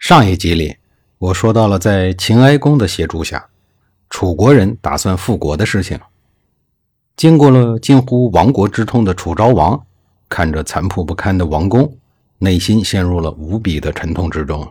上一集里，我说到了在秦哀公的协助下，楚国人打算复国的事情。经过了近乎亡国之痛的楚昭王，看着残破不堪的王宫，内心陷入了无比的沉痛之中。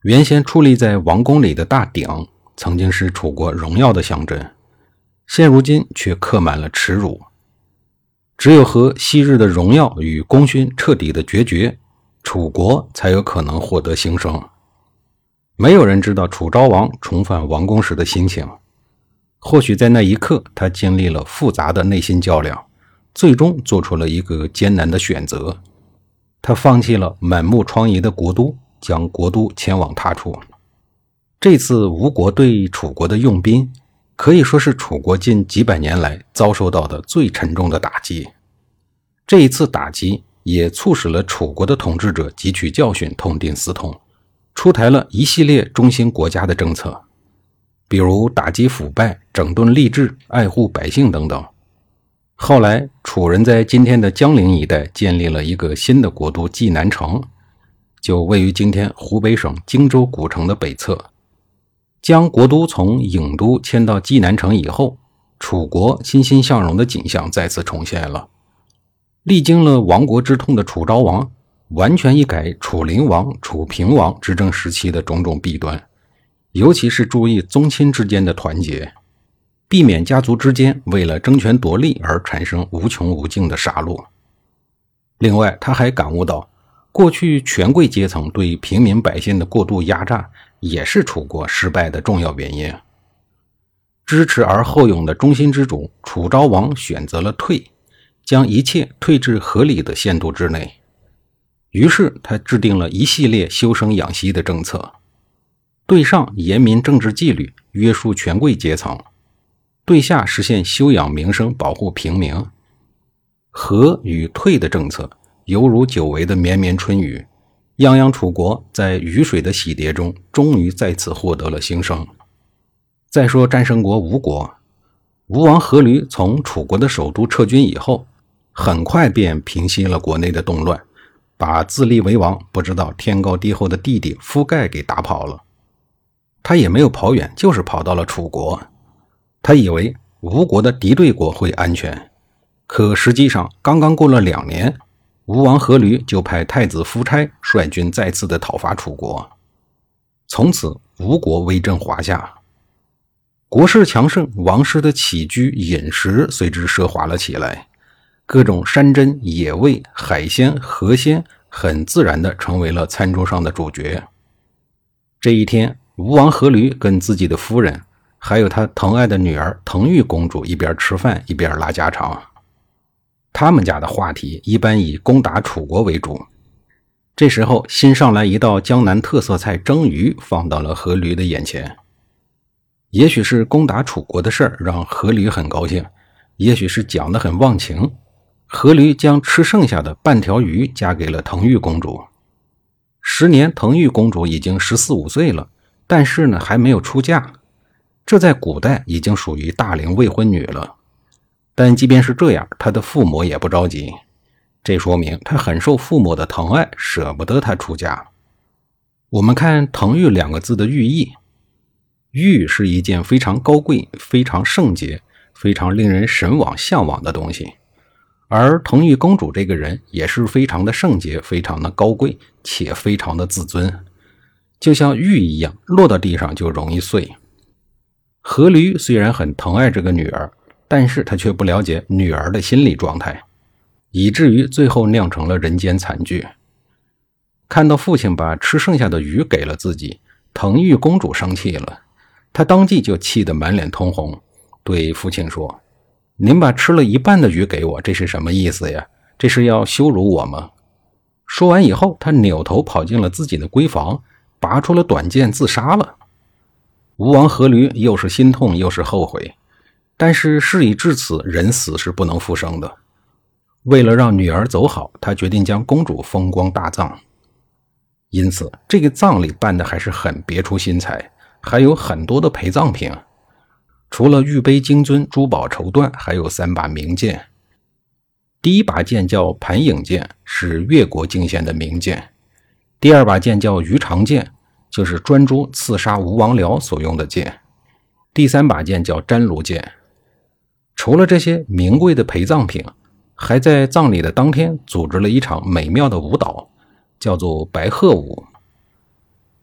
原先矗立在王宫里的大鼎，曾经是楚国荣耀的象征，现如今却刻满了耻辱。只有和昔日的荣耀与功勋彻底的决绝。楚国才有可能获得兴盛。没有人知道楚昭王重返王宫时的心情。或许在那一刻，他经历了复杂的内心较量，最终做出了一个艰难的选择。他放弃了满目疮痍的国都，将国都迁往他处。这次吴国对楚国的用兵，可以说是楚国近几百年来遭受到的最沉重的打击。这一次打击。也促使了楚国的统治者汲取教训，痛定思痛，出台了一系列中兴国家的政策，比如打击腐败、整顿吏治、爱护百姓等等。后来，楚人在今天的江陵一带建立了一个新的国都济南城，就位于今天湖北省荆州古城的北侧。将国都从郢都迁到济南城以后，楚国欣欣向荣的景象再次重现了。历经了亡国之痛的楚昭王，完全一改楚灵王、楚平王执政时期的种种弊端，尤其是注意宗亲之间的团结，避免家族之间为了争权夺利而产生无穷无尽的杀戮。另外，他还感悟到，过去权贵阶层对平民百姓的过度压榨，也是楚国失败的重要原因。支持而后勇的忠心之主楚昭王选择了退。将一切退至合理的限度之内，于是他制定了一系列修身养息的政策：对上严明政治纪律，约束权贵阶层；对下实现修养民生，保护平民。和与退的政策，犹如久违的绵绵春雨，泱泱楚国在雨水的洗涤中，终于再次获得了新生。再说战胜国吴国，吴王阖闾从楚国的首都撤军以后。很快便平息了国内的动乱，把自立为王、不知道天高地厚的弟弟夫盖给打跑了。他也没有跑远，就是跑到了楚国。他以为吴国的敌对国会安全，可实际上刚刚过了两年，吴王阖闾就派太子夫差率军再次的讨伐楚国。从此，吴国威震华夏，国势强盛，王室的起居饮食随之奢华了起来。各种山珍野味、海鲜、河鲜，很自然地成为了餐桌上的主角。这一天，吴王阖闾跟自己的夫人，还有他疼爱的女儿滕玉公主一边吃饭一边拉家常。他们家的话题一般以攻打楚国为主。这时候，新上来一道江南特色菜蒸鱼，放到了阖闾的眼前。也许是攻打楚国的事儿让阖闾很高兴，也许是讲得很忘情。阖闾将吃剩下的半条鱼嫁给了滕玉公主。时年，滕玉公主已经十四五岁了，但是呢，还没有出嫁。这在古代已经属于大龄未婚女了。但即便是这样，她的父母也不着急。这说明她很受父母的疼爱，舍不得她出嫁。我们看“滕玉”两个字的寓意，“玉”是一件非常高贵、非常圣洁、非常令人神往、向往的东西。而滕玉公主这个人也是非常的圣洁，非常的高贵，且非常的自尊，就像玉一样，落到地上就容易碎。阖闾虽然很疼爱这个女儿，但是他却不了解女儿的心理状态，以至于最后酿成了人间惨剧。看到父亲把吃剩下的鱼给了自己，滕玉公主生气了，她当即就气得满脸通红，对父亲说。您把吃了一半的鱼给我，这是什么意思呀？这是要羞辱我吗？说完以后，他扭头跑进了自己的闺房，拔出了短剑自杀了。吴王阖闾又是心痛又是后悔，但是事已至此，人死是不能复生的。为了让女儿走好，他决定将公主风光大葬。因此，这个葬礼办的还是很别出心裁，还有很多的陪葬品。除了玉杯、金樽、珠宝、绸缎，还有三把名剑。第一把剑叫盘影剑，是越国进献的名剑；第二把剑叫鱼肠剑，就是专诸刺杀吴王僚所用的剑；第三把剑叫詹卢剑。除了这些名贵的陪葬品，还在葬礼的当天组织了一场美妙的舞蹈，叫做白鹤舞。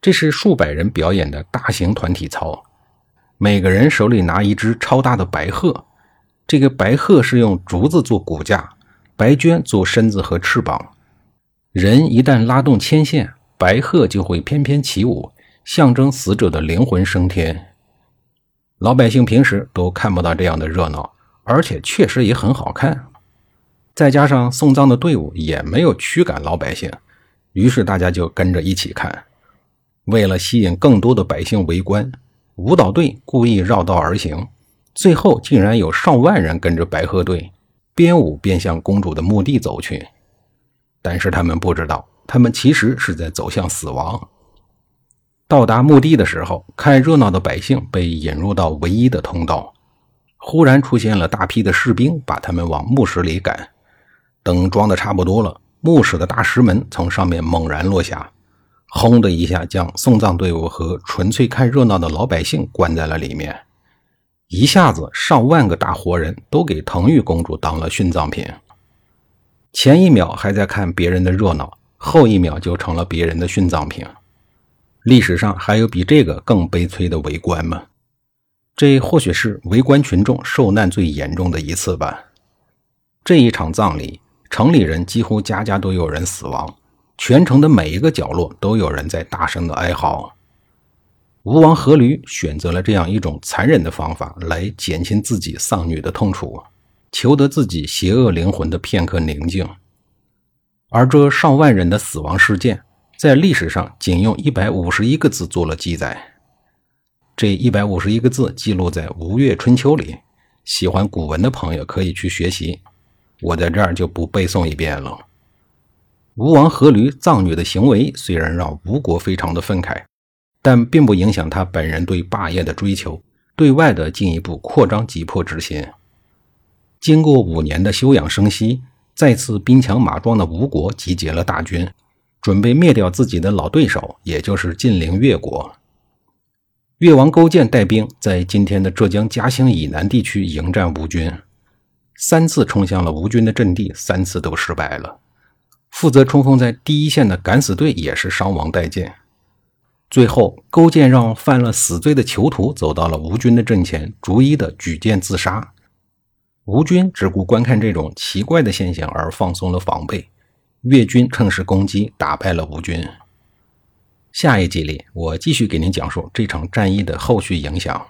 这是数百人表演的大型团体操。每个人手里拿一只超大的白鹤，这个白鹤是用竹子做骨架，白绢做身子和翅膀。人一旦拉动牵线，白鹤就会翩翩起舞，象征死者的灵魂升天。老百姓平时都看不到这样的热闹，而且确实也很好看。再加上送葬的队伍也没有驱赶老百姓，于是大家就跟着一起看。为了吸引更多的百姓围观。舞蹈队故意绕道而行，最后竟然有上万人跟着白鹤队边舞边向公主的墓地走去。但是他们不知道，他们其实是在走向死亡。到达墓地的时候，看热闹的百姓被引入到唯一的通道，忽然出现了大批的士兵，把他们往墓室里赶。等装的差不多了，墓室的大石门从上面猛然落下。轰的一下，将送葬队伍和纯粹看热闹的老百姓关在了里面。一下子，上万个大活人都给腾玉公主当了殉葬品。前一秒还在看别人的热闹，后一秒就成了别人的殉葬品。历史上还有比这个更悲催的围观吗？这或许是围观群众受难最严重的一次吧。这一场葬礼，城里人几乎家家都有人死亡。全城的每一个角落都有人在大声的哀嚎。吴王阖闾选择了这样一种残忍的方法来减轻自己丧女的痛楚，求得自己邪恶灵魂的片刻宁静。而这上万人的死亡事件，在历史上仅用一百五十一个字做了记载。这一百五十一个字记录在《吴越春秋》里，喜欢古文的朋友可以去学习，我在这儿就不背诵一遍了。吴王阖闾葬女的行为虽然让吴国非常的愤慨，但并不影响他本人对霸业的追求，对外的进一步扩张急迫之心。经过五年的休养生息，再次兵强马壮的吴国集结了大军，准备灭掉自己的老对手，也就是晋陵越国。越王勾践带兵在今天的浙江嘉兴以南地区迎战吴军，三次冲向了吴军的阵地，三次都失败了。负责冲锋在第一线的敢死队也是伤亡殆尽。最后，勾践让犯了死罪的囚徒走到了吴军的阵前，逐一的举剑自杀。吴军只顾观看这种奇怪的现象而放松了防备，越军趁势攻击，打败了吴军。下一集里，我继续给您讲述这场战役的后续影响。